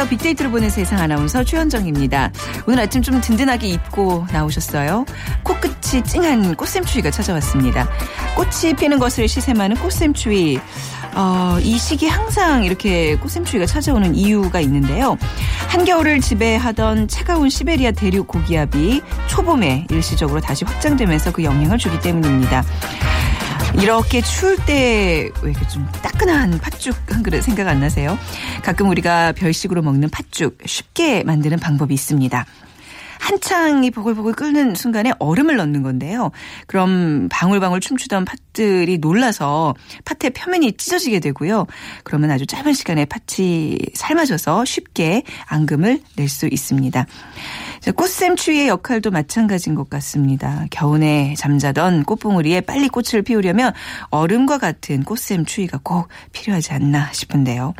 안녕하세요. 빅데이터로 보는 세상 아나운서 최현정입니다. 오늘 아침 좀 든든하게 입고 나오셨어요? 코끝이 찡한 꽃샘추위가 찾아왔습니다. 꽃이 피는 것을 시샘하는 꽃샘추위. 어, 이 시기 항상 이렇게 꽃샘추위가 찾아오는 이유가 있는데요. 한겨울을 지배하던 차가운 시베리아 대륙 고기압이 초봄에 일시적으로 다시 확장되면서 그 영향을 주기 때문입니다. 이렇게 추울 때 왜 이렇게 좀 따끈한 팥죽 한 그릇 생각 안 나세요? 가끔 우리가 별식으로 먹는 팥죽 쉽게 만드는 방법이 있습니다. 한창이 보글보글 끓는 순간에 얼음을 넣는 건데요. 그럼 방울방울 춤추던 팥들이 놀라서 팥의 표면이 찢어지게 되고요. 그러면 아주 짧은 시간에 팥이 삶아져서 쉽게 앙금을 낼 수 있습니다. 자, 꽃샘 추위의 역할도 마찬가지인 것 같습니다. 겨우내 잠자던 꽃봉우리에 빨리 꽃을 피우려면 얼음과 같은 꽃샘 추위가 꼭 필요하지 않나 싶은데요.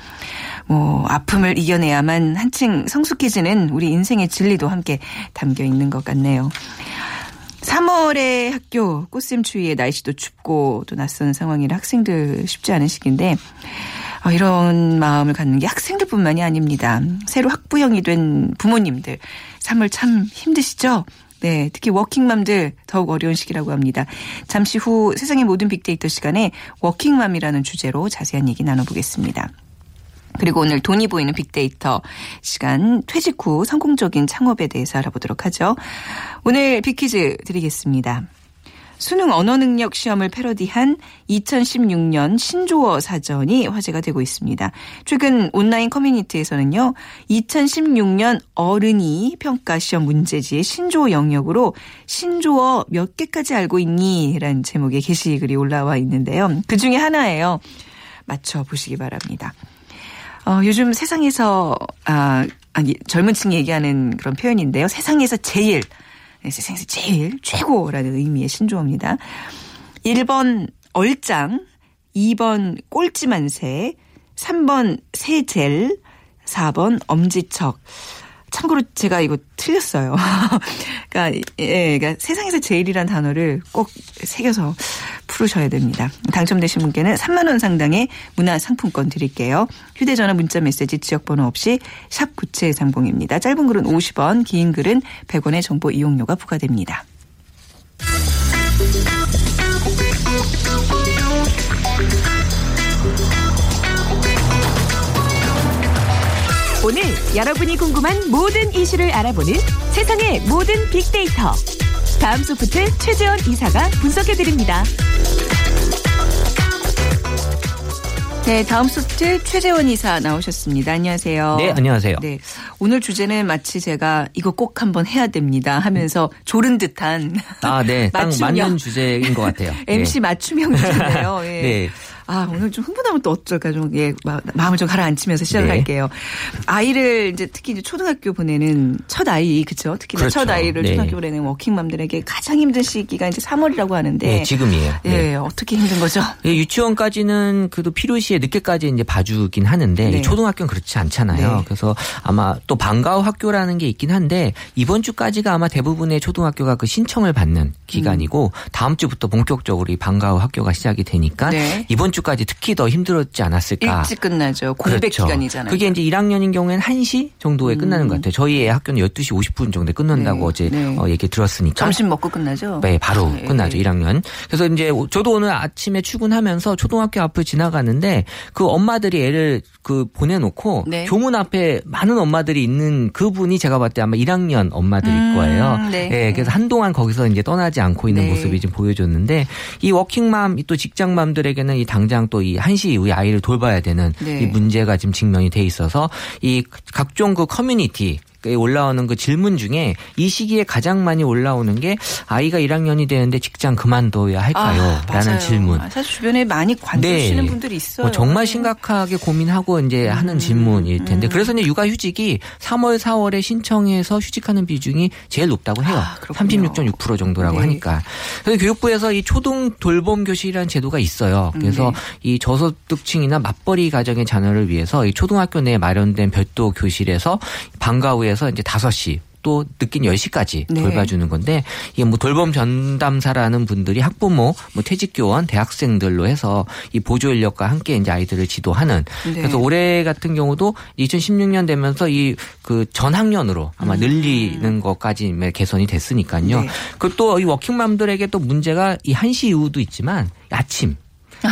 뭐 아픔을 이겨내야만 한층 성숙해지는 우리 인생의 진리도 함께 담겨 있는 것 같네요. 3월의 학교 꽃샘 추위에 날씨도 춥고 또 낯선 상황이라 학생들 쉽지 않은 시기인데 어, 이런 마음을 갖는 게 학생들뿐만이 아닙니다. 새로 학부형이 된 부모님들 3월 참 힘드시죠? 네, 특히 워킹맘들 더욱 어려운 시기라고 합니다. 잠시 후 세상의 모든 빅데이터 시간에 워킹맘이라는 주제로 자세한 얘기 나눠보겠습니다. 그리고 오늘 돈이 보이는 빅데이터 시간 퇴직 후 성공적인 창업에 대해서 알아보도록 하죠. 오늘 빅퀴즈 드리겠습니다. 수능 언어 능력 시험을 패러디한 2016년 신조어 사전이 화제가 되고 있습니다. 최근 온라인 커뮤니티에서는요, 2016년 어른이 평가 시험 문제지의 신조어 영역으로 신조어 몇 개까지 알고 있니? 라는 제목의 게시글이 올라와 있는데요. 그 중에 하나예요. 맞춰보시기 바랍니다. 어, 요즘 세상에서, 아, 아니, 젊은 층이 얘기하는 그런 표현인데요. 세상에서 제일, 네, 세상에서 제일 최고라는 의미의 신조어입니다. 1번 얼짱, 2번 꼴찌만세, 3번 세젤, 4번 엄지척. 참고로 제가 이거 틀렸어요. 그러니까, 예, 그러니까 세상에서 제일이란 단어를 꼭 새겨서 풀으셔야 됩니다. 당첨되신 분께는 3만 원 상당의 문화 상품권 드릴게요. 휴대전화 문자 메시지 지역번호 없이 샵 9730입니다. 짧은 글은 50원, 긴 글은 100원의 정보 이용료가 부과됩니다. 오늘 여러분이 궁금한 모든 이슈를 알아보는 세상의 모든 빅데이터. 다음 소프트 최재원 이사가 분석해드립니다. 네, 다음 소프트 최재원 이사 나오셨습니다. 안녕하세요. 네, 안녕하세요. 네. 오늘 주제는 마치 제가 이거 꼭 한번 해야 됩니다 하면서 조른 듯한 아, 네. 딱 맞춤형. 맞는 주제인 것 같아요. MC 맞춤형 주제인데요. 예. 네. 아, 오늘 좀 흥분하면 또 어쩔까 좀, 예, 마- 마음을 좀 가라앉히면서 시작을 네. 할게요. 아이를 이제 특히 이제 초등학교 보내는 첫 아이, 그쵸? 특히 나 그렇죠. 첫 아이를 네. 초등학교 보내는 워킹맘들에게 가장 힘든 시기가 이제 3월이라고 하는데. 네, 지금이에요. 예, 네. 어떻게 힘든 거죠? 예, 유치원까지는 그래도 필요시에 늦게까지 이제 봐주긴 하는데 네. 초등학교는 그렇지 않잖아요. 네. 그래서 아마 또 방과후 학교라는 게 있긴 한데 이번 주까지가 아마 대부분의 초등학교가 그 신청을 받는 기간이고 다음 주부터 본격적으로 이 방과후 학교가 시작이 되니까 네. 이번 주 까지 특히 더 힘들었지 않았을까. 일찍 끝나죠. 공백 그렇죠. 기간이잖아요. 그게 이제 1학년인 경우에는 1시 정도에 끝나는 것 같아요. 저희 애 학교는 12시 50분 정도에 끝난다고 네, 어제 네. 어, 얘기 들었으니까. 점심 먹고 끝나죠? 네, 바로 예, 끝나죠. 예. 1학년. 그래서 이제 저도 오늘 아침에 출근하면서 초등학교 앞을 지나가는데 그 엄마들이 애를 그 보내놓고 네. 교문 앞에 많은 엄마들이 있는 그분이 제가 봤을 때 아마 1학년 엄마들일 음, 거예요. 네. 예, 그래서 한동안 거기서 이제 떠나지 않고 있는 네. 모습이 좀 보여줬는데 이 워킹맘 또 직장맘들에게는 이 당장 또 이 1시 이후에 아이를 돌봐야 되는 네. 이 문제가 지금 직면이 돼 있어서 이 각종 그 커뮤니티 올라오는 그 질문 중에 이 시기에 가장 많이 올라오는 게 아이가 1학년이 되는데 직장 그만둬야 할까요? 아, 라는 맞아요. 질문. 아, 사실 주변에 많이 관두시는 분들이 있어요. 뭐 정말 심각하게 고민하고 이제 하는 질문일 텐데 그래서 이제 육아휴직이 3월, 4월에 신청해서 휴직하는 비중이 제일 높다고 해요. 아, 그렇군요. 36.6% 정도라고 네. 하니까. 그래서 교육부에서 이 초등 돌봄 교실이라는 제도가 있어요. 그래서 네. 이 저소득층이나 맞벌이 가정의 자녀를 위해서 이 초등학교 내에 마련된 별도 교실에서 방과 후에 서 이제 5시 또 늦긴 10시까지 네. 돌봐주는 건데 이게 뭐 돌봄 전담사라는 분들이 학부모, 뭐 퇴직교원, 대학생들로 해서 이 보조 인력과 함께 이제 아이들을 지도하는 네. 그래서 올해 같은 경우도 2016년 되면서 이 그 전학년으로 아마 늘리는 것까지 개선이 됐으니까요. 음. 네. 그리고 또 이 워킹맘들에게 또 문제가 이 1시 이후도 있지만 아침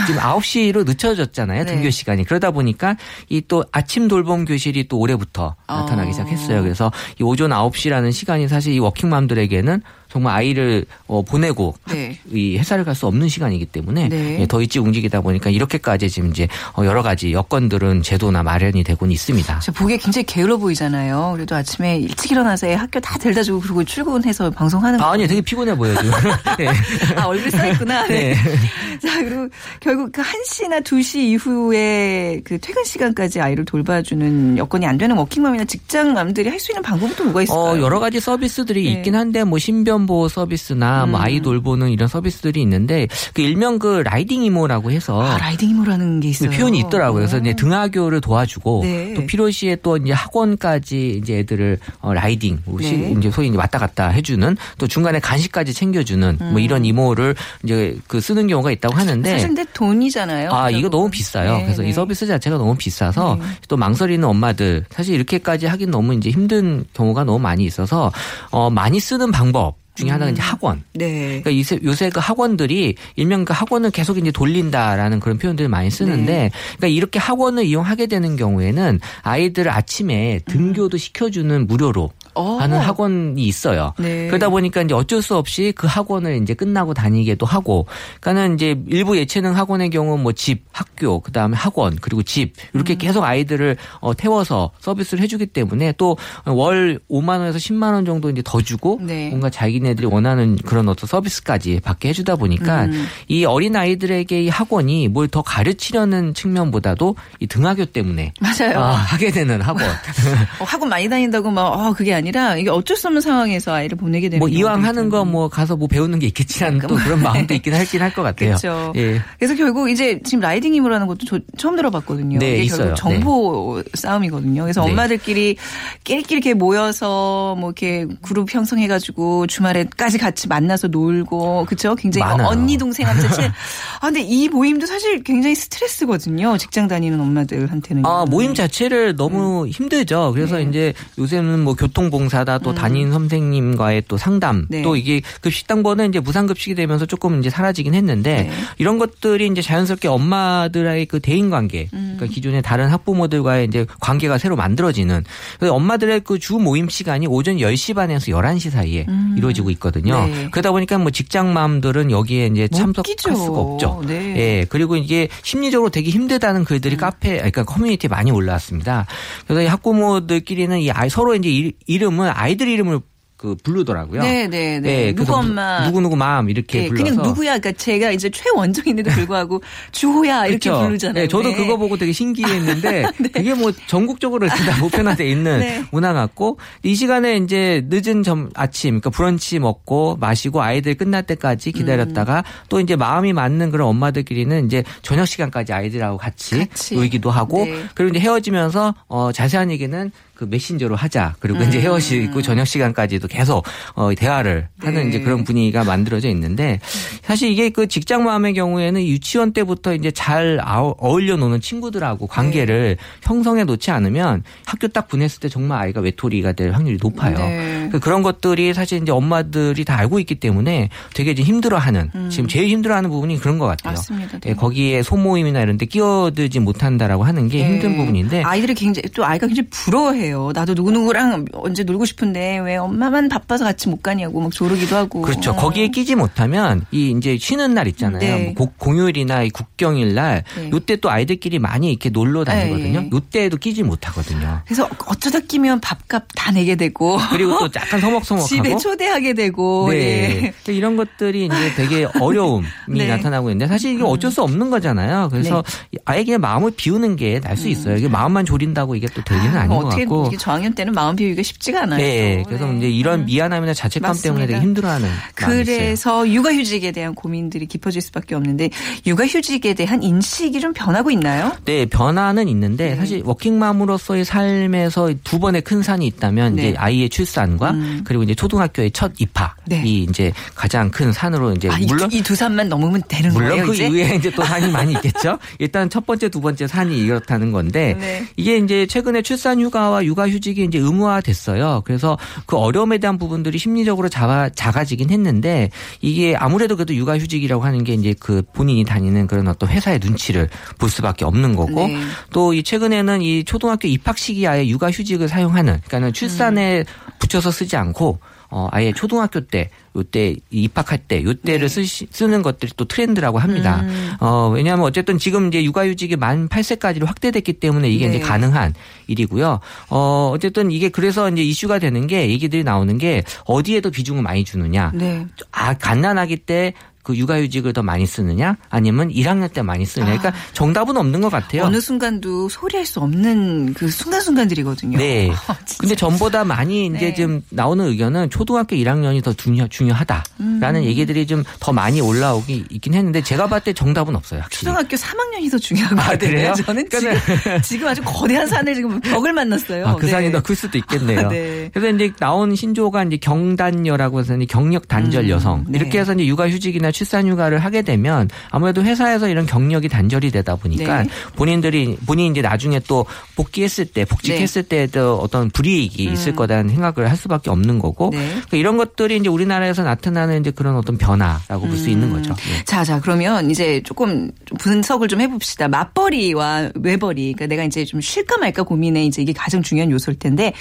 지금 9시로 늦춰졌잖아요. 네. 등교 시간이. 그러다 보니까 이 또 아침 돌봄 교실이 또 올해부터 나타나기 어. 시작했어요. 그래서 이 오전 9시라는 시간이 사실 이 워킹맘들에게는 정말 아이를 어, 보내고 네. 이 회사를 갈 수 없는 시간이기 때문에 네. 예, 더 일찍 움직이다 보니까 이렇게까지 지금 이제 어, 여러 가지 여건들은 제도나 마련이 되고는 있습니다. 저 보기에 굉장히 게을러 보이잖아요. 그래도 아침에 일찍 일어나서 애 학교 다 데려다 주고 그리고 출근해서 방송하는 아, 거. 아니 되게 피곤해 보여요. 네. 아, 얼굴 써 있구나. 네. 네. 자, 그리고 결국 그 1시나 2시 이후에 그 퇴근 시간까지 아이를 돌봐주는 여건이 안 되는 워킹맘이나 직장맘들이 할 수 있는 방법이 또 뭐가 있을까요? 어, 여러 가지 서비스들이 네. 있긴 한데 뭐 신변 보호 서비스나 뭐 음. 아이 돌 보는 이런 서비스들이 있는데 그 일명 그 riding 이모라고 해서 아, 라이딩 이모라는 게 있어요. 표현이 있더라고요. 그래서 이제 등하교를 도와주고 네. 또 필요시에 또 이제 학원까지 이제 애들을 어, riding 시- 네. 이제 소위 이제 왔다 갔다 해주는 또 중간에 간식까지 챙겨주는 뭐 이런 이모를 이제 그 쓰는 경우가 있다고 하는데 음. 사실 근데 돈이잖아요. 아, 이거 결국은. 너무 비싸요. 네, 그래서 네. 이 서비스 자체가 너무 비싸서 네. 또 망설이는 엄마들 사실 이렇게까지 하긴 너무 이제 힘든 경우가 너무 많이 있어서 어 많이 쓰는 방법 중에 하나가 이제 학원. 네. 그러니까 요새, 요새 그 학원들이 일명 그 학원을 계속 이제 돌린다라는 그런 표현들을 많이 쓰는데 네. 그러니까 이렇게 학원을 이용하게 되는 경우에는 아이들 아침에 등교도 시켜주는 무료로 어. 하는 학원이 있어요. 네. 그러다 보니까 이제 어쩔 수 없이 그 학원을 이제 끝나고 다니기도 하고, 그러니까 이제 일부 예체능 학원의 경우 뭐 집, 학교, 그 다음에 학원, 그리고 집 이렇게 음. 계속 아이들을 어, 태워서 서비스를 해주기 때문에 또 월 5만 원에서 10만 원 정도 이제 더 주고 네. 뭔가 자기네들이 원하는 그런 어떤 서비스까지 받게 해주다 보니까 음. 이 어린 아이들에게 이 학원이 뭘 더 가르치려는 측면보다도 이 등하교 때문에 맞아요. 아, 하게 되는 학원. 어, 학원 많이 다닌다고 막 어, 그게 아니 라 이게 어쩔 수 없는 상황에서 아이를 보내게 되는 뭐 이왕 하는 거. 뭐 가서 뭐 배우는 게 있겠지라는 또 그런 마음도 있긴 할긴 할 것 같아요. 그렇죠. 예. 그래서 결국 이제 지금 라이딩 이모라는 것도 저 처음 들어봤거든요. 네, 이게 있어요. 결국 정보 싸움이거든요. 그래서 네. 엄마들끼리 끼리끼리 이렇게 모여서 뭐 이렇게 그룹 형성해 가지고 주말에까지 같이 만나서 놀고 그렇죠. 굉장히 많아요. 언니 동생한테 친. 아 근데 이 모임도 사실 굉장히 스트레스거든요. 직장 다니는 엄마들한테는. 아, 모임 자체를 너무 힘들죠. 그래서 네. 이제 요새는 뭐 교통 봉사다 또 담임 선생님과의 또 상담 네. 또 이게 급식당번은 이제 무상급식이 되면서 조금 이제 사라지긴 했는데 네. 이런 것들이 이제 자연스럽게 엄마들의 그 대인 관계 음. 그러니까 기존의 다른 학부모들과의 이제 관계가 새로 만들어지는 그래서 엄마들의 그 주 모임 시간이 오전 10시 반에서 11시 사이에 이루어지고 있거든요. 음. 네. 그러다 보니까 뭐 직장 맘들은 여기에 이제 못 참석할 끼죠. 수가 없죠. 네. 예, 그리고 이게 심리적으로 되게 힘들다는 글들이 음. 카페, 그러니까 커뮤니티에 많이 올라왔습니다. 그래서 이 학부모들끼리는 이 아이 서로 이제 이- 이름을 아이들 이름을 그 부르더라고요. 네네네. 예, 누구 그래서 엄마. 누구 누구 마음 이렇게 예, 불러서 그냥 누구야? 그러니까 제가 이제 최원정인데도 불구하고 주호야 이렇게 그렇죠. 부르잖아요. 네, 저도 네. 그거 보고 되게 신기했는데 그게 뭐 전국적으로 이렇게 다 보편화돼 있는 네. 문화 같고 이 시간에 이제 늦은 점 아침 그러니까 브런치 먹고 마시고 아이들 끝날 때까지 기다렸다가 음. 또 이제 마음이 맞는 그런 엄마들끼리는 이제 저녁 시간까지 아이들하고 같이, 같이. 놀기도 하고 네. 그리고 이제 헤어지면서 어 자세한 얘기는 그 메신저로 하자. 그리고 음. 이제 헤어지고 저녁 시간까지도 계속 어 대화를 하는 네. 이제 그런 분위기가 만들어져 있는데 사실 이게 그 직장 마음의 경우에는 유치원 때부터 이제 잘 어울려 노는 친구들하고 관계를 네. 형성해 놓지 않으면 학교 딱 보냈을 때 정말 아이가 외톨이가 될 확률이 높아요. 네. 그 그런 것들이 사실 이제 엄마들이 다 알고 있기 때문에 되게 이제 힘들어하는 지금 제일 힘들어하는 부분이 그런 것 같아요. 음. 맞습니다. 네. 예, 거기에 소모임이나 이런 데 끼어들지 못한다라고 하는 게 힘든 네. 부분인데 아이들이 굉장히 또 아이가 굉장히 부러워해요. 그래요. 나도 누구누구랑 언제 놀고 싶은데 왜 엄마만 바빠서 같이 못 가냐고 막 조르기도 하고. 그렇죠. 거기에 끼지 못하면 이 이제 쉬는 날 있잖아요. 네. 뭐 고- 공휴일이나 이 국경일 날 네. 요때 또 아이들끼리 많이 이렇게 놀러 다니거든요. 네. 요때에도 끼지 못하거든요. 그래서 어쩌다 끼면 밥값 다 내게 되고. 그리고 또 약간 서먹서먹하고 집에 초대하게 되고. 네. 예. 이런 것들이 이제 되게 어려움이 네. 음. 나타나고 있는데 사실 이게 어쩔 수 없는 거잖아요. 그래서 아예 그냥 마음을 비우는 게 날 수 있어요. 이게 마음만 졸인다고 이게 또 되기는 아닌 것 음. 어 같고. 이게 저학년 때는 마음 비우기가 쉽지가 않아요. 네. 그래서 네. 이제 이런 미안함이나 자책감 때문에 되게 맞습니다. 힘들어하는. 그래서 육아휴직에 대한 고민들이 깊어질 수밖에 없는데 육아휴직에 대한 인식이 좀 변하고 있나요? 네, 변화는 있는데 네. 사실 워킹맘으로서의 삶에서 두 번의 큰 산이 있다면 네. 이제 아이의 출산과 그리고 이제 초등학교의 첫 입학이 네. 이제 가장 큰 산으로 이제 아, 물론 이 두 산만 넘으면 되는 물론 거예요, 그 이제? 이후에 이제 또 산이 많이 있겠죠. 일단 첫 번째, 두 번째 산이 이렇다는 건데 네. 이게 이제 최근에 출산 휴가와 육아 휴직이 이제 의무화됐어요. 그래서 그 어려움에 대한 부분들이 심리적으로 작아, 작아지긴 했는데 이게 아무래도 그래도 육아 휴직이라고 하는 게 이제 그 본인이 다니는 그런 어떤 회사의 눈치를 볼 수밖에 없는 거고 네. 또이 최근에는 이 초등학교 입학 시기 아예 육아 휴직을 사용하는 그러니까는 출산에 붙여서 쓰지 않고 어 아예 초등학교 때 요때 입학할 때 요때를 네. 쓰는 것들이 또 트렌드라고 합니다. 음. 어 왜냐하면 어쨌든 지금 이제 육아휴직이 만 8세까지로 확대됐기 때문에 이게 네. 이제 가능한 일이고요. 어 어쨌든 이게 그래서 이제 이슈가 되는 게 얘기들이 나오는 게 어디에도 비중을 많이 주느냐. 네. 아 갓난아기 때 그 육아휴직을 더 많이 쓰느냐 아니면 1학년 때 많이 쓰느냐. 그러니까 정답은 없는 것 같아요. 어느 순간도 소리할 수 없는 그 순간순간들이거든요. 네. 아. 근데 전보다 많이 이제 네. 지금 나오는 의견은 초등학교 1학년이 더 중요, 중요하다라는 음. 얘기들이 좀 더 많이 올라오기 있긴 했는데 제가 봤을 때 정답은 없어요. 확실히. 초등학교 3학년이 더 중요한 아, 거거든요. 그래요? 저는 지금, 지금 아주 거대한 산을 지금 벽을 만났어요. 아, 그 네. 산이 더 클 수도 있겠네요. 네. 그래서 이제 나온 신조가 이제 경단녀라고 해서 이제 경력 단절 음, 여성 네. 이렇게 해서 이제 육아휴직이나 출산휴가를 하게 되면 아무래도 회사에서 이런 경력이 단절이 되다 보니까 네. 본인들이 본인이 이제 나중에 또 복귀했을 때 복직했을 네. 때도 어떤 불이익이 있을 거다는 생각을 할 수밖에 없는 거고 음. 네. 그러니까 이런 것들이 이제 우리나라에서 나타나는 이제 그런 어떤 변화라고 볼수 있는 거죠. 예. 자, 자, 그러면 이제 조금 좀 분석을 좀 해봅시다. 맞벌이와 외벌이. 그러니까 내가 이제 좀 쉴까 말까 고민에 이제 이게 가장 중요한 요소일 텐데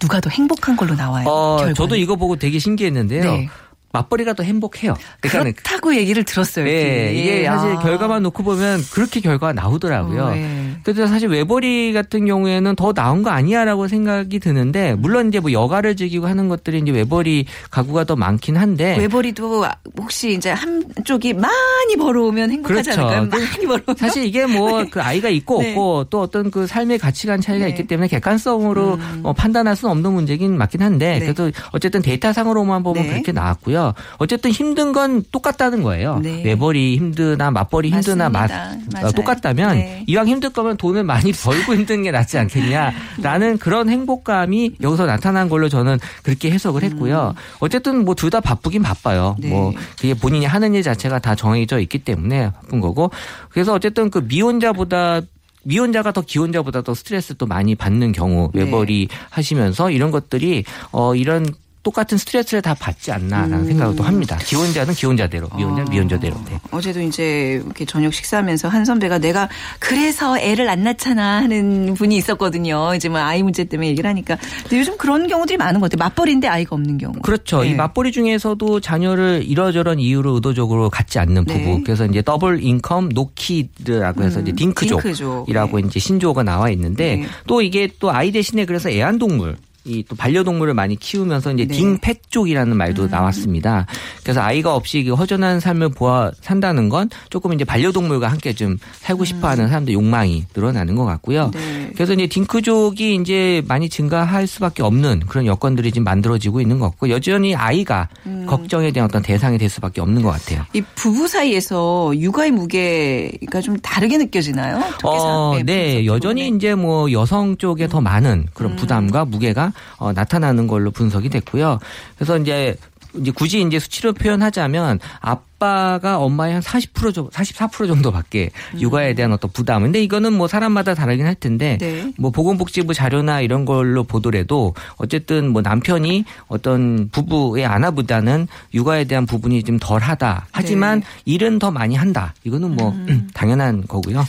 누가 더 행복한 걸로 나와요. 어. 저도 이거 보고 되게 신기했는데요. 네. 맞벌이가 더 행복해요. 그러니까는 그렇다고 얘기를 들었어요. 네. 이게 예. 사실 아. 결과만 놓고 보면 그렇게 결과가 나오더라고요. 어, 예. 그래서 사실 외벌이 같은 경우에는 더 나은 거 아니야라고 생각이 드는데 물론 이제 뭐 여가를 즐기고 하는 것들이 이제 외벌이 가구가 더 많긴 한데 외벌이도 혹시 이제 한쪽이 많이 벌어오면 행복하지 그렇죠. 않을까요? 그 많이 벌어오면. 사실 이게 뭐 그 아이가 있고 네. 없고 또 어떤 그 삶의 가치관 차이가 네. 있기 때문에 객관성으로 어, 판단할 수는 없는 문제긴 맞긴 한데 네. 그래도 어쨌든 데이터상으로만 보면 네. 그렇게 나왔고요. 어쨌든 힘든 건 똑같다는 거예요. 네. 외벌이 힘드나 맞벌이 힘드나 맞. 어. 똑같다면 네. 이왕 힘들 거면 돈을 많이 벌고 힘든 게 낫지 않겠냐라는 그런 행복감이 여기서 나타난 걸로 저는 그렇게 해석을 했고요. 어쨌든 뭐 둘 다 바쁘긴 바빠요. 음. 네. 뭐 그게 본인이 하는 일 자체가 다 정해져 있기 때문에 바쁜 거고 그래서 어쨌든 그 미혼자보다 미혼자가 더 기혼자보다 더 스트레스 또 많이 받는 경우 네. 외벌이 하시면서 이런 것들이 어 이런 똑같은 스트레스를 다 받지 않나라는 음. 생각을 또 합니다. 기혼자는 기혼자대로, 미혼자 는 어. 미혼자대로. 네. 어제도 이제 이렇게 저녁 식사하면서 한 선배가 내가 그래서 애를 안 낳잖아 하는 분이 있었거든요. 이제 뭐 아이 문제 때문에 얘기를 하니까. 근데 요즘 그런 경우들이 많은 것 같아요. 맞벌인데 아이가 없는 경우. 그렇죠. 네. 이 맞벌이 중에서도 자녀를 이러저런 이유로 의도적으로 갖지 않는 부부. 네. 그래서 이제 double income no kid라고 해서 음, 이제 딩크족이라고 딩크족. 이제 신조어가 나와 있는데 네. 또 이게 또 아이 대신에 그래서 애완동물 이 또 반려동물을 많이 키우면서 이제 네. 딩펫족이라는 말도 음. 나왔습니다. 그래서 아이가 없이 그 허전한 삶을 보아 산다는 건 조금 이제 반려동물과 함께 좀 살고 싶어하는 사람들 욕망이 늘어나는 것 같고요. 음. 네. 그래서 이제 딩크족이 이제 많이 증가할 수밖에 없는 그런 여건들이 지금 만들어지고 있는 것 같고 여전히 아이가 음. 걱정에 대한 어떤 대상이 될 수밖에 없는 것 같아요. 이 부부 사이에서 육아의 무게가 좀 다르게 느껴지나요? 어, 네, 여전히. 이제 뭐 여성 쪽에 더 많은 그런 음. 부담과 무게가 어, 나타나는 걸로 분석이 됐고요. 그래서 이제 이제 굳이 이제 수치로 표현하자면 아빠가 엄마의 한 40% 정도, 44% 정도밖에 육아에 대한 어떤 부담. 근데 이거는 뭐 사람마다 다르긴 할 텐데 네. 뭐 보건복지부 자료나 이런 걸로 보더라도 어쨌든 뭐 남편이 어떤 부부의 아나보다는 육아에 대한 부분이 좀 덜하다. 하지만 네. 일은 더 많이 한다. 이거는 뭐 당연한 거고요.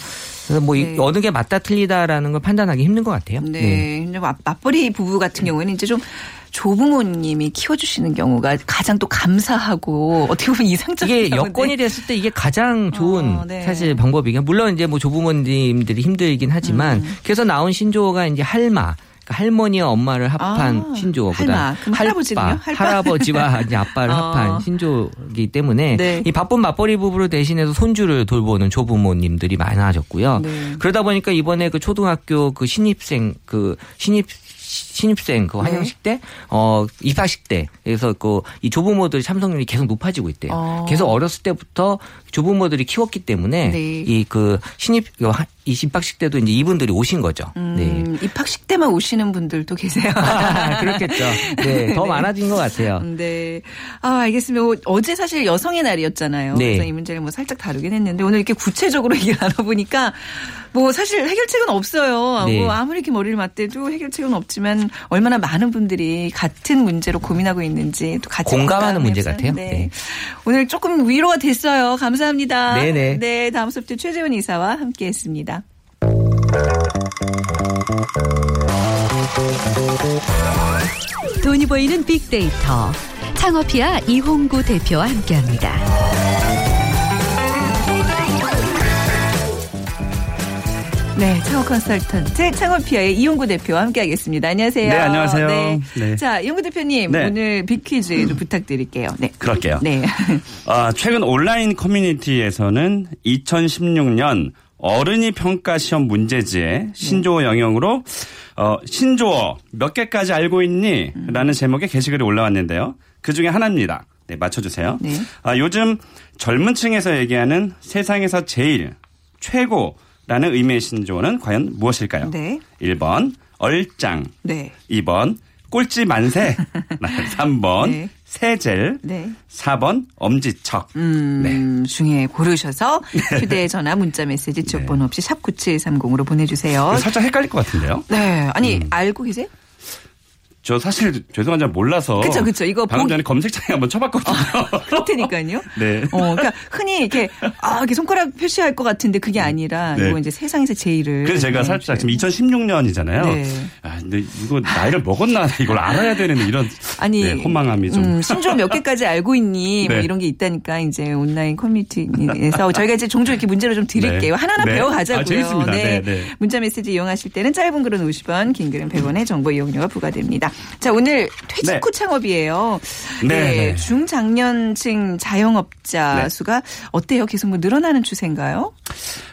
그래서 뭐 이- 네. 어느 게 맞다 틀리다라는 걸 판단하기 힘든 것 같아요. 네. 근데 맞- 맞벌이 부부 같은 경우에는 이제 좀 조부모님이 키워주시는 경우가 가장 또 감사하고 어떻게 보면 이상적인 이게. 여건이 됐을 때 이게 가장 좋은 어, 네. 사실 방법이긴 물론 이제 뭐 조부모님들이 힘들긴 하지만 음. 그래서 나온 신조어가 이제 할마 그러니까 할머니와 엄마를 합한 아, 신조어보다? 할바? 할아버지와 이제 아빠를 어. 합한 신조어이기 때문에 네. 이 바쁜 맞벌이 부부를 대신해서 손주를 돌보는 조부모님들이 많아졌고요. 네. 그러다 보니까 이번에 그 초등학교 그 신입생 그 신입 신입생 그 네. 환영식 때, 어, 입학식 때, 그래서 그, 이 조부모들의 참석률이 계속 높아지고 있대요. 어. 계속 어렸을 때부터 조부모들이 키웠기 때문에, 네. 이 그, 신입, 이 입학식 때도 이제 이분들이 오신 거죠. 네. 음, 입학식 때만 오시는 분들도 계세요. 그렇겠죠. 네, 더 네. 많아진 것 같아요. 네. 아, 알겠습니다. 어, 어제 사실 여성의 날이었잖아요. 네. 그래서 이 문제를 뭐 살짝 다루긴 했는데 오늘 이렇게 구체적으로 얘기를 나눠보니까 뭐 사실 해결책은 없어요. 네. 뭐 아무리 이렇게 머리를 맞대도 해결책은 없지만 얼마나 많은 분들이 같은 문제로 고민하고 있는지 또 같이 공감하는 문제 같아요. 네. 네. 오늘 조금 위로가 됐어요. 감사합니다. 네네. 네. 다음 소프트 최재원 이사와 함께 했습니다. 돈이 보이는 빅데이터 창업피아 이홍구 대표와 함께합니다. 네, 창업 컨설턴트 창업피아의 이용구 대표와 함께하겠습니다. 안녕하세요. 네, 안녕하세요. 네. 자, 이용구 대표님 네. 오늘 빅퀴즈 좀 부탁드릴게요. 네. 그럴게요. 네. 아, 최근 온라인 커뮤니티에서는 2016년 어른이 평가 시험 문제지에 신조어 영역으로 어, 신조어 몇 개까지 알고 있니? 라는 제목의 게시글이 올라왔는데요. 그 중에 하나입니다. 네, 맞춰주세요. 네. 아, 요즘 젊은 층에서 얘기하는 세상에서 제일, 최고 라는 의미의 신조어는 과연 무엇일까요? 네. 1번, 얼짱. 네. 2번 꼴찌 만세. 3번 네. 세젤. 네. 4번 엄지척. 음, 중에 고르셔서 휴대전화 문자 메시지 지역번호 없이 샵 9730으로 보내주세요. 살짝 헷갈릴 것 같은데요. 네. 아니, 음. 알고 계세요? 저 사실 죄송한 점 몰라서. 그쵸, 그쵸. 이거 방금 보기- 전에 검색창에 한번 쳐봤거든요. 그렇다니까요. 네. 어, 그러니까 흔히 이렇게, 아, 이렇게 손가락 표시할 것 같은데 그게 아니라 네. 이거 이제 세상에서 제일을. 그래서 제가 네, 살짝 지금 2016년이잖아요. 네. 아, 근데 이거 나이를 먹었나 이걸 알아야 되는 이런 아니 네, 혼망함이 좀. 음, 신조어 몇 개까지 알고 있니? 뭐 네. 이런 게 있다니까 이제 온라인 커뮤니티에서 저희가 이제 종종 이렇게 문제를 좀 드릴게요. 네. 하나하나 네. 배워가자고요. 아, 재밌습니다. 네, 네. 문자 메시지 이용하실 때는 짧은 글은 50원, 긴 글은 100원의 정보 이용료가 부과됩니다. 자 오늘 퇴직 네. 후 창업이에요. 네, 네. 중장년층 자영업자 네. 수가 어때요? 계속 뭐 늘어나는 추세인가요?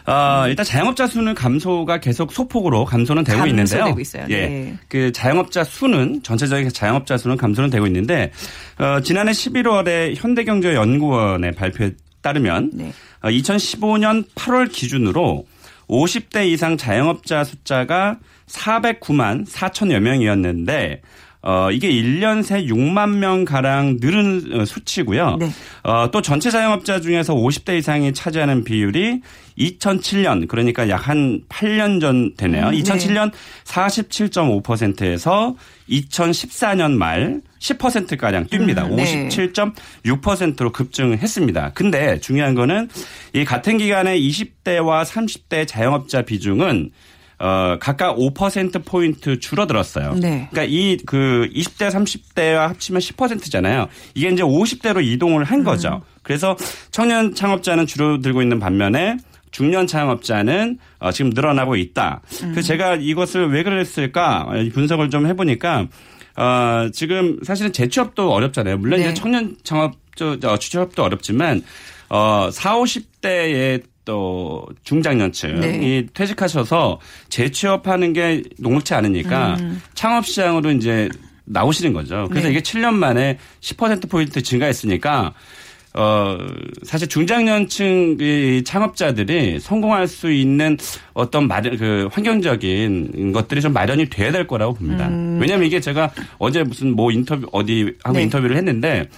아, 일단 자영업자 수는 감소가 계속 소폭으로 감소는 되고 있는데요. 있어요. 예. 네. 그 자영업자 수는 전체적인 자영업자 수는 감소는 되고 있는데 어, 지난해 11월에 현대경제연구원의 발표에 따르면 네. 어, 2015년 8월 기준으로 50대 이상 자영업자 숫자가 409만 4천여 명이었는데 어, 이게 1년 새 6만 명 가량 늘은 어, 수치고요. 네. 어, 또 전체 자영업자 중에서 50대 이상이 차지하는 비율이 2007년 그러니까 약 한 8년 전 되네요. 음, 네. 2007년 47.5%에서 2014년 말 10% 가량 뜁니다. 음, 네. 57.6%로 급증했습니다. 근데 중요한 거는 이 같은 기간에 20대와 30대 자영업자 비중은 어, 각각 5% 포인트 줄어들었어요. 네. 그러니까 이 그 20대 30대와 합치면 10%잖아요. 이게 이제 50대로 이동을 한 거죠. 그래서 청년 창업자는 줄어들고 있는 반면에 중년 창업자는 어, 지금 늘어나고 있다. 그래서 제가 이것을 왜 그랬을까 어, 분석을 좀 해보니까 어, 지금 사실은 재취업도 어렵잖아요. 물론 네. 이제 청년 창업 저, 저 취업도 어렵지만 어, 4, 50대의 또 중장년층이 네. 퇴직하셔서 재취업하는 게 녹록치 않으니까 창업 시장으로 이제 나오시는 거죠. 그래서 네. 이게 7년 만에 10% 포인트 증가했으니까 어 사실 중장년층 이 창업자들이 성공할 수 있는 어떤 마련 그 환경적인 것들이 좀 마련이 돼야 될 거라고 봅니다. 왜냐하면 이게 제가 어제 무슨 뭐 인터뷰 어디 하고 네. 인터뷰를 했는데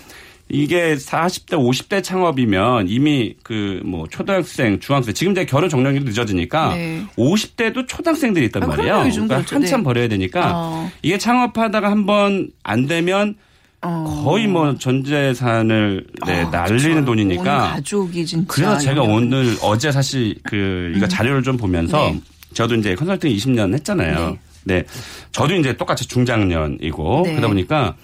이게 40대, 50대 창업이면 이미 그 뭐 초등학생, 중학생 지금 이제 결혼 종료기도 늦어지니까 네. 50대도 초등학생들이 있단 아, 말이에요. 그러니까. 한참 네. 벌어야 되니까 어. 이게 창업하다가 한번 안 되면 어. 거의 뭐 전 재산을 네, 어, 날리는 그쵸. 돈이니까 온 가족이 진짜. 그래서 제가 오늘 어제 사실 그 이거 자료를 좀 보면서 네. 저도 이제 컨설팅 20년 했잖아요. 네. 저도 이제 똑같이 중장년이고 네. 그러다 보니까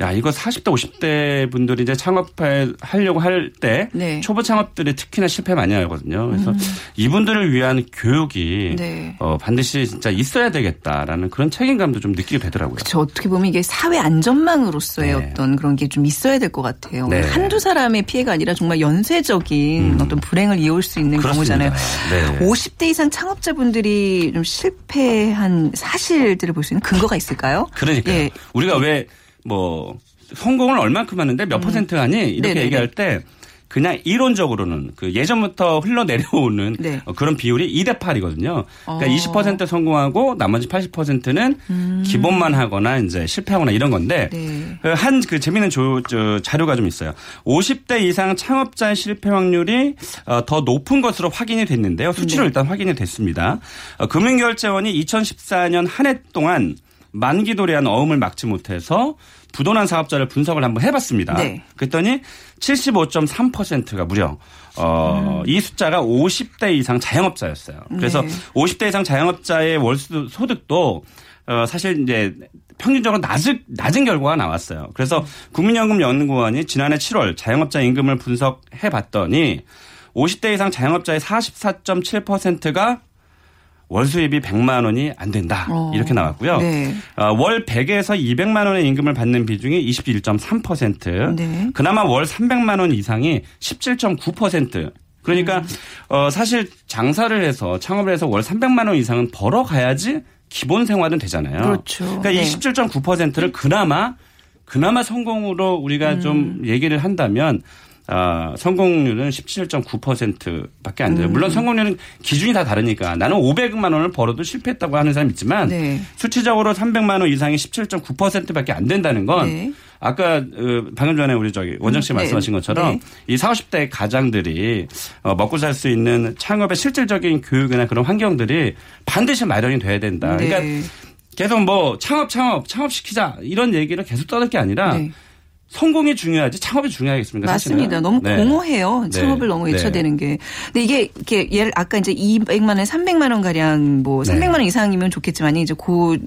야, 이거 40대, 50대 분들이 이제 창업하려고 할때 네. 초보 창업들이 특히나 실패 많이 하거든요. 그래서 이분들을 위한 교육이 음. 네. 어, 반드시 진짜 있어야 되겠다라는 그런 책임감도 좀 느끼게 되더라고요. 저 어떻게 보면 이게 사회 안전망으로서의 네. 어떤 그런 게 좀 있어야 될 것 같아요. 네. 한두 사람의 피해가 아니라 정말 연쇄적인 어떤 불행을 이어올 수 있는 그렇습니다. 경우잖아요. 네. 50대 이상 창업자분들이 좀 실패한 사실들을 볼 수 있는 근거가 있을까요? 그러니까 예. 우리가 왜 뭐 성공을 얼만큼 하는데 몇 퍼센트 하니 이렇게 음. 네네네. 얘기할 때 그냥 이론적으로는 그 예전부터 흘러내려오는 네. 어, 그런 비율이 2대 8이거든요. 그러니까 어. 20% 성공하고 나머지 80%는 기본만 하거나 이제 실패하거나 이런 건데 음. 네. 한그 재미있는 조, 저 자료가 좀 있어요. 50대 이상 창업자의 실패 확률이 어, 더 높은 것으로 확인이 됐는데요. 수치로 네. 일단 확인이 됐습니다. 어, 금융결제원이 2014년 한 해 동안 만기도래한 어음을 막지 못해서 부도난 사업자를 분석을 한번 해봤습니다. 네. 그랬더니 75.3%가 무려 어, 이 숫자가 50대 이상 자영업자였어요. 그래서 네. 50대 이상 자영업자의 월 소득도 어, 사실 이제 평균적으로 낮은, 낮은 결과가 나왔어요. 그래서 국민연금연구원이 지난해 7월 자영업자 임금을 분석해 봤더니 50대 이상 자영업자의 44.7%가 월 수입이 100만 원이 안 된다. 어. 이렇게 나왔고요. 네. 어, 월 100에서 200만 원의 임금을 받는 비중이 21.3%. 네. 그나마 월 300만 원 이상이 17.9%. 그러니까 음. 어, 사실 장사를 해서 창업을 해서 월 300만 원 이상은 벌어 가야지 기본 생활은 되잖아요. 그렇죠. 그러니까 네. 이 17.9%를 그나마 그나마 성공으로 우리가 음. 좀 얘기를 한다면 아, 성공률은 17.9%밖에 안 음. 돼요. 물론 성공률은 기준이 다 다르니까 나는 500만 원을 벌어도 실패했다고 하는 사람이 있지만 네. 수치적으로 300만 원 이상이 17.9%밖에 안 된다는 건 네. 아까 어, 방금 전에 우리 저기 원정 씨 음, 네. 말씀하신 것처럼 네. 이 40, 50대 가장들이 어, 먹고 살 수 있는 창업의 실질적인 교육이나 그런 환경들이 반드시 마련이 돼야 된다. 네. 그러니까 계속 뭐 창업 창업 창업 시키자 이런 얘기를 계속 떠들 게 아니라 네. 성공이 중요하지 창업이 중요하겠습니까? 사실은? 맞습니다. 너무 네. 공허해요. 네. 창업을 너무 네. 외쳐대는 게. 근데 이게 이렇게 예를 아까 이제 200만 원, 300만 원 가량 뭐 네. 300만 원 이상이면 좋겠지만 이제 그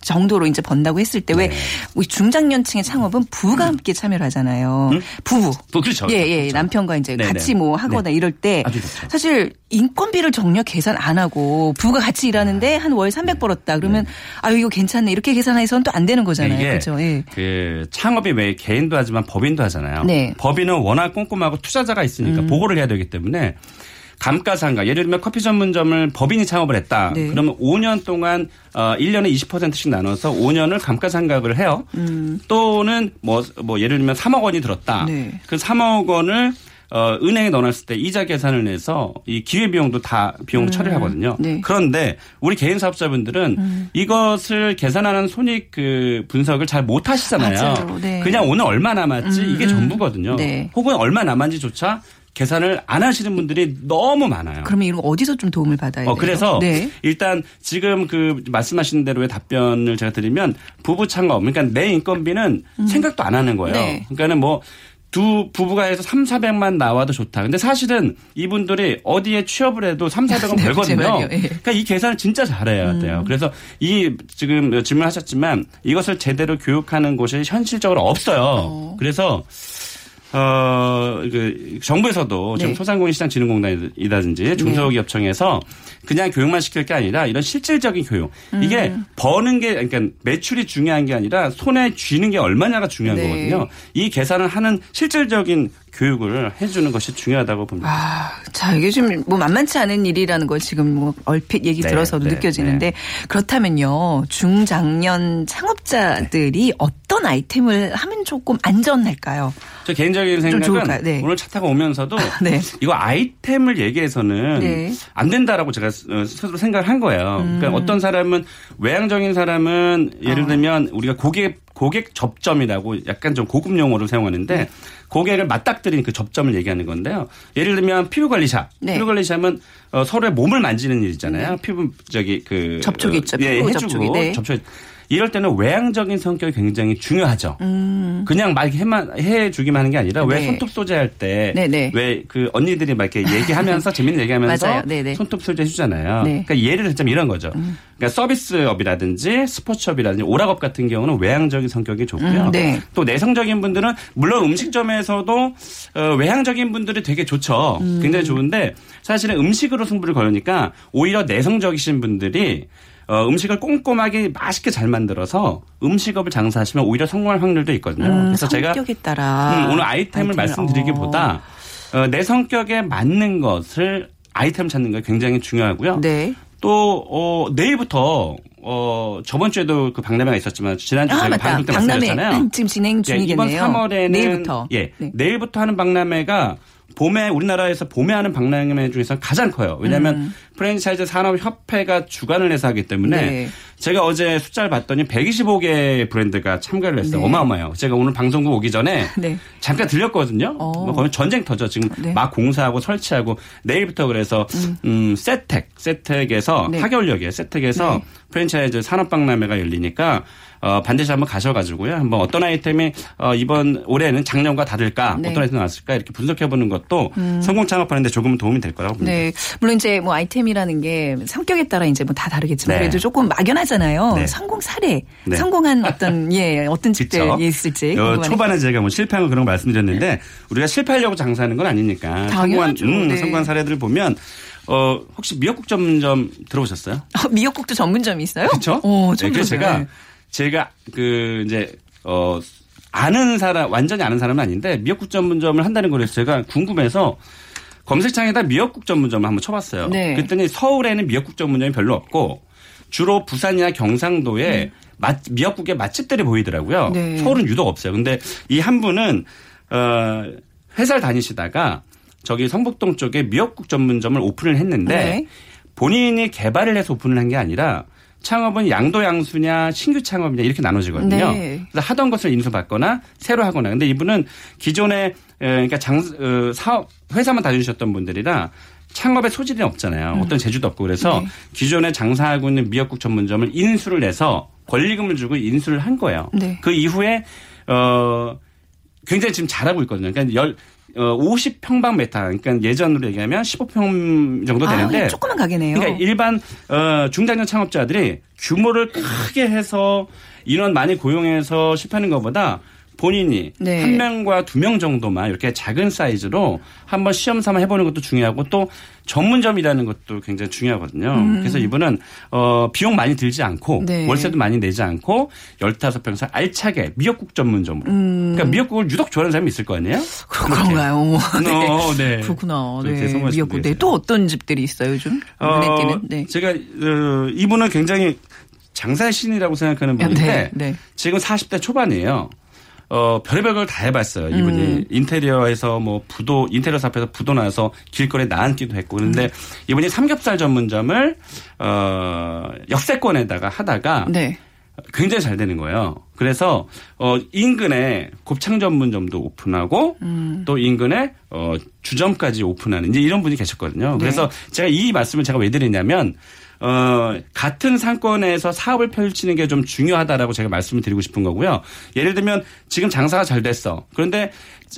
정도로 이제 번다고 했을 때왜 네. 우리 중장년층의 창업은 부부가 함께 참여를 하잖아요. 부부. 뭐 그렇죠. 예, 예. 그렇죠. 남편과 이제 네네. 같이 뭐 하거나 이럴 때. 사실 인건비를 정려 계산 안 하고 부부가 같이 일하는데 한 월 300 벌었다. 그러면 아유 이거 괜찮네. 이렇게 계산해서는 또 안 되는 거잖아요. 네. 그렇죠. 예. 그 창업이 왜 개인도 하지만 법인도 하잖아요. 네. 음. 법인은 워낙 꼼꼼하고 투자자가 있으니까 보고를 해야 되기 때문에 감가상각 예를 들면 커피 전문점을 법인이 창업을 했다. 네. 그러면 5년 동안 어 1년에 20%씩 나눠서 5년을 감가상각을 해요. 또는 뭐, 뭐 예를 들면 3억 원이 들었다. 네. 그 3억 원을 어, 은행에 넣어놨을 때 이자 계산을 내서 이 기회비용도 다 비용을 처리를 하거든요. 네. 그런데 우리 개인 사업자분들은 이것을 계산하는 손익 그 분석을 잘 못 하시잖아요. 맞아요. 네. 그냥 오늘 얼마 남았지 이게 전부거든요. 네. 혹은 얼마 남았는지조차 계산을 안 하시는 분들이 너무 많아요. 그러면 이런 거 어디서 좀 도움을 받아야 돼요? 어, 그래서 네. 일단 지금 그 말씀하신 대로의 답변을 제가 드리면 부부 창업, 그러니까 내 인건비는 생각도 안 하는 거예요. 음. 네. 그러니까는 뭐두 부부가 해서 3, 400만 나와도 좋다. 근데 사실은 이분들이 어디에 취업을 해도 3, 400원 네, 벌거든요. 예. 음. 그러니까 이 계산을 진짜 잘해야 돼요. 그래서 이 지금 질문하셨지만 이것을 제대로 교육하는 곳이 현실적으로 없어요. 그래서 어, 그, 정부에서도 지금 네. 소상공인 시장 진흥공단이라든지 중소기업청에서 그냥 교육만 시킬 게 아니라 이런 실질적인 교육. 이게 음. 버는 게, 그러니까 매출이 중요한 게 아니라 손에 쥐는 게 얼마냐가 중요한 네. 거거든요. 이 계산을 하는 실질적인 교육을 해주는 것이 중요하다고 봅니다. 아, 자, 이게 좀 뭐 만만치 않은 일이라는 걸 지금 뭐 얼핏 얘기 네, 들어서도 네, 느껴지는데 그렇다면요. 중장년 창업자들이 어떤 아이템을 하면 조금 안전할까요? 저 개인적인 생각은? 네. 오늘 차 타고 오면서도 네. 이거 아이템을 얘기해서는 네. 안 된다라고 제가 스- 스스로 생각을 한 거예요. 음. 그러니까 어떤 사람은 외향적인 사람은 어. 예를 들면 우리가 고객 고객 접점이라고 약간 좀 고급 용어를 사용하는데 네. 고객을 맞닥뜨린 그 접점을 얘기하는 건데요. 예를 들면 피부 관리샵. 네. 피부 관리샵은 어, 서로의 몸을 만지는 일이잖아요. 피부 저기 그 접촉이 있죠. 예, 피부 해주고 접촉이. 네. 접촉. 이럴 때는 외향적인 성격이 굉장히 중요하죠. 그냥 막 해만 해주기만 하는 게 아니라 왜 음. 네. 손톱 소재 할때 네, 네. 왜그 언니들이 막 이렇게 얘기하면서 재밌는 얘기하면서. 네, 네. 손톱 소재 해주잖아요. 네. 음. 그러니까 예를 들자면 이런 거죠. 그러니까 서비스업이라든지 스포츠업이라든지 오락업 같은 경우는 외향적인 성격이 좋고요. 음, 네. 또 내성적인 분들은 물론 음식점에서도 어, 외향적인 분들이 되게 좋죠. 음. 굉장히 좋은데 사실은 음식으로 승부를 걸으니까 오히려 내성적이신 분들이 어, 음식을 꼼꼼하게 맛있게 잘 만들어서 음식업을 장사하시면 오히려 성공할 확률도 있거든요. 그래서 제가 따라 음, 오늘 아이템을 말씀드리기보다 어, 내 성격에 맞는 것을 아이템 찾는 게 굉장히 중요하고요. 어, 네. 또 어, 내일부터 어, 저번 주에도 그 박람회가 있었지만 지난주 아 제가 맞다. 방송 때 박람회 말씀드렸잖아요. 지금 진행 예, 중이겠네요. 이번 3월에는 내일부터. 예 네. 내일부터 하는 박람회가 봄에 우리나라에서 봄에 하는 박람회 중에서 가장 커요. 왜냐하면 프랜차이즈 산업협회가 주관을 해서 하기 때문에 음. 네. 제가 어제 숫자를 봤더니 125개 브랜드가 참가를 했어요. 네. 어마어마해요. 제가 오늘 방송국 오기 전에 네. 잠깐 들렸거든요. 어. 뭐 거의 전쟁터죠. 지금 네. 막 공사하고 설치하고 내일부터 그래서 음, 세텍 세텍에서 네. 하겨울역이에요. 세텍에서 네. 프랜차이즈 산업박람회가 열리니까 어, 반드시 한번 가셔가지고요. 한번 어떤 아이템이 어, 이번 올해는 작년과 다를까, 네. 음. 어떤 아이템이 나왔을까 이렇게 분석해보는 것도 성공 창업하는데 조금은 도움이 될 거라고 봅니다. 네. 물론 이제 뭐 아이템이라는 게 성격에 따라 이제 뭐 다 다르겠지만 네. 그래도 조금 막연하잖아요. 네. 성공 사례, 네. 성공한 어떤 예 어떤 집들 그쵸? 있을지 어. 초반에 제가 뭐 실패한 거 그런 거 말씀드렸는데 우리가 실패하려고 장사하는 건 아니니까 성공한, 당연하죠. 음, 네. 성공한 사례들을 보면 어, 혹시 미역국 전문점 들어보셨어요? 어, 미역국도 전문점이 있어요? 그렇죠? 오, 네, 그래서. 제가 제가 그 이제 어 아는 사람 완전히 아는 사람은 아닌데 미역국 전문점을 한다는 거래서 제가 궁금해서 검색창에다 미역국 전문점을 한번 쳐봤어요. 네. 그랬더니 서울에는 미역국 전문점이 별로 없고 주로 부산이나 경상도에 맛, 미역국의 맛집들이 보이더라고요. 음. 네. 서울은 유독 없어요. 근데 이 한 분은 어 회사를 다니시다가 저기 성북동 쪽에 미역국 전문점을 오픈을 했는데 네. 본인이 개발을 해서 오픈을 한 게 아니라 창업은 양도 양수냐 신규 창업이냐 이렇게 나눠지거든요. 네. 그래서 하던 것을 인수받거나 새로 하거나. 근데 이분은 기존에 에, 그러니까 장 어, 사업 회사만 다니셨던 분들이라 창업의 소질이 없잖아요. 음. 어떤 재주도 없고 그래서 네. 기존에 장사하고 있는 미역국 전문점을 인수를 해서 권리금을 주고 인수를 한 거예요. 네. 그 이후에 어 굉장히 지금 잘하고 있거든요. 그러니까 열 어, 50평방메타, 그러니까 예전으로 얘기하면 15평 정도 되는데 아, 조그만 가게네요. 그러니까 일반 어, 중장년 창업자들이 규모를 크게 해서 인원 많이 고용해서 실패하는 것보다 본인이 네. 한 명과 두 명 정도만 이렇게 작은 사이즈로 한번 시험 삼아 해보는 것도 중요하고 또 전문점이라는 것도 굉장히 중요하거든요. 그래서 이분은 어, 비용 많이 들지 않고 음. 네. 월세도 많이 내지 않고 15평에서 알차게 미역국 전문점으로. 음. 그러니까 미역국을 유독 좋아하는 사람이 있을 거 아니에요? 그런가요? 네. 어, 네. 그렇구나. 네, 네. 성공할 수도 미역국. 네. 또 어떤 집들이 있어요, 요즘? 눈에 띄는. 네. 제가 어, 이분은 굉장히 장사의 신이라고 생각하는 분인데 네, 네. 지금 40대 초반이에요. 어, 별의별 걸 다 해봤어요. 이분이 음. 인테리어에서 뭐 부도 인테리어 사업에서 부도 나서 길거리에 나앉기도 했고 그런데 음. 이분이 삼겹살 전문점을 어, 역세권에다가 하다가 네. 굉장히 잘 되는 거예요. 그래서 어 인근에 곱창 전문점도 오픈하고 음. 또 인근에 어 주점까지 오픈하는 이제 이런 분이 계셨거든요. 그래서 제가 이 말씀을 제가 왜 드리냐면 어 같은 상권에서 사업을 펼치는 게 좀 중요하다라고 제가 말씀을 드리고 싶은 거고요. 예를 들면 지금 장사가 잘 됐어. 그런데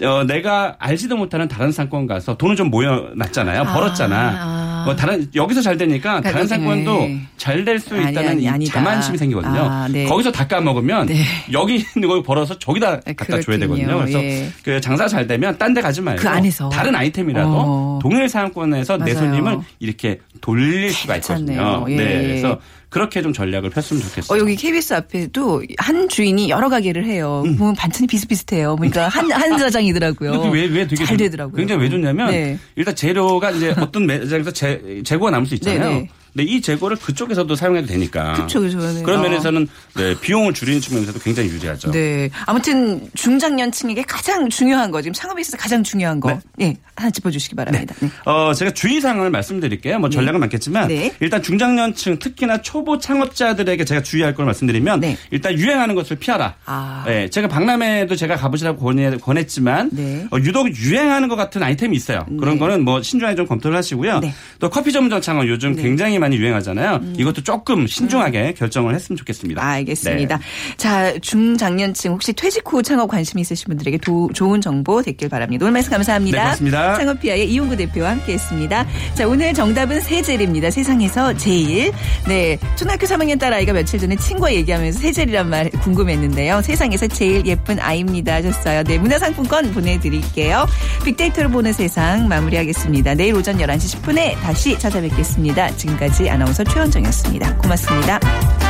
어 내가 알지도 못하는 다른 상권 가서 돈을 좀 모여놨잖아요. 벌었잖아. 아. 어, 다른 여기서 잘 되니까 그러니까 다른 상권도 네. 잘될수 아니, 있다는 아니, 이 아니다. 자만심이 생기거든요. 아, 네. 거기서 다 까먹으면 네. 여기 있는 걸 벌어서 저기다 네, 갖다 줘야 그렇군요. 되거든요. 그래서 예. 그 장사 잘 되면 딴 데 가지 말고 그 안에서. 다른 아이템이라도 어. 동일 상권에서 내. 손님을 이렇게 돌릴 수가 있거든요. 괜찮네요. 예. 네. 그래서 그렇게 좀 전략을 폈으면 좋겠어요. 어, 여기 KBS 앞에도 한 주인이 여러 가게를 해요. 보면 반찬이 비슷비슷해요. 그러니까 한, 한 사장이더라고요. 음. 왜, 왜 되게 잘 좀- 되더라고요. 굉장히 왜 좋냐면 네. 일단 재료가 이제 어떤 매장에서 재, 재고가 남을 수 있잖아요. 네, 네. 근데 이 재고를 그쪽에서도 사용해도 되니까. 그쵸, 그쵸. 네. 그런 어. 면에서는 네, 비용을 줄이는 측면에서도 굉장히 유리하죠. 네. 아무튼 중장년층에게 가장 중요한 거, 지금 창업에 있어서 가장 중요한 거. 네. 하나 짚어주시기 바랍니다. 네. 어, 제가 주의사항을 말씀드릴게요. 뭐 전략은 많겠지만 네. 일단 중장년층 특히나 초보 창업자들에게 제가 주의할 걸 말씀드리면 네. 일단 유행하는 것을 피하라. 아. 네, 제가 박람회도 제가 가보시라고 권해, 권했지만 네. 어, 유독 유행하는 것 같은 아이템이 있어요. 그런 거는 뭐 신중하게 좀 검토를 하시고요. 네. 또 커피 전문점 창업 요즘 굉장히 많이 유행하잖아요. 이것도 조금 신중하게 결정을 했으면 좋겠습니다. 알겠습니다. 자, 중장년층 혹시 퇴직 후 창업 관심 있으신 분들에게 도- 좋은 정보 됐길 바랍니다. 오늘 말씀 감사합니다. 네, 고맙습니다. 창업피아의 이용구 대표와 함께했습니다. 자, 오늘 정답은 세젤입니다. 세상에서 제일. 네, 초등학교 3학년 딸 아이가 며칠 전에 친구와 얘기하면서 세젤이란 말 궁금했는데요. 세상에서 제일 예쁜 아이입니다 하셨어요. 네, 문화상품권 보내드릴게요. 빅데이터로 보는 세상 마무리하겠습니다. 내일 오전 11시 10분에 다시 찾아뵙겠습니다. 지금까지 아나운서 최원정이었습니다. 고맙습니다.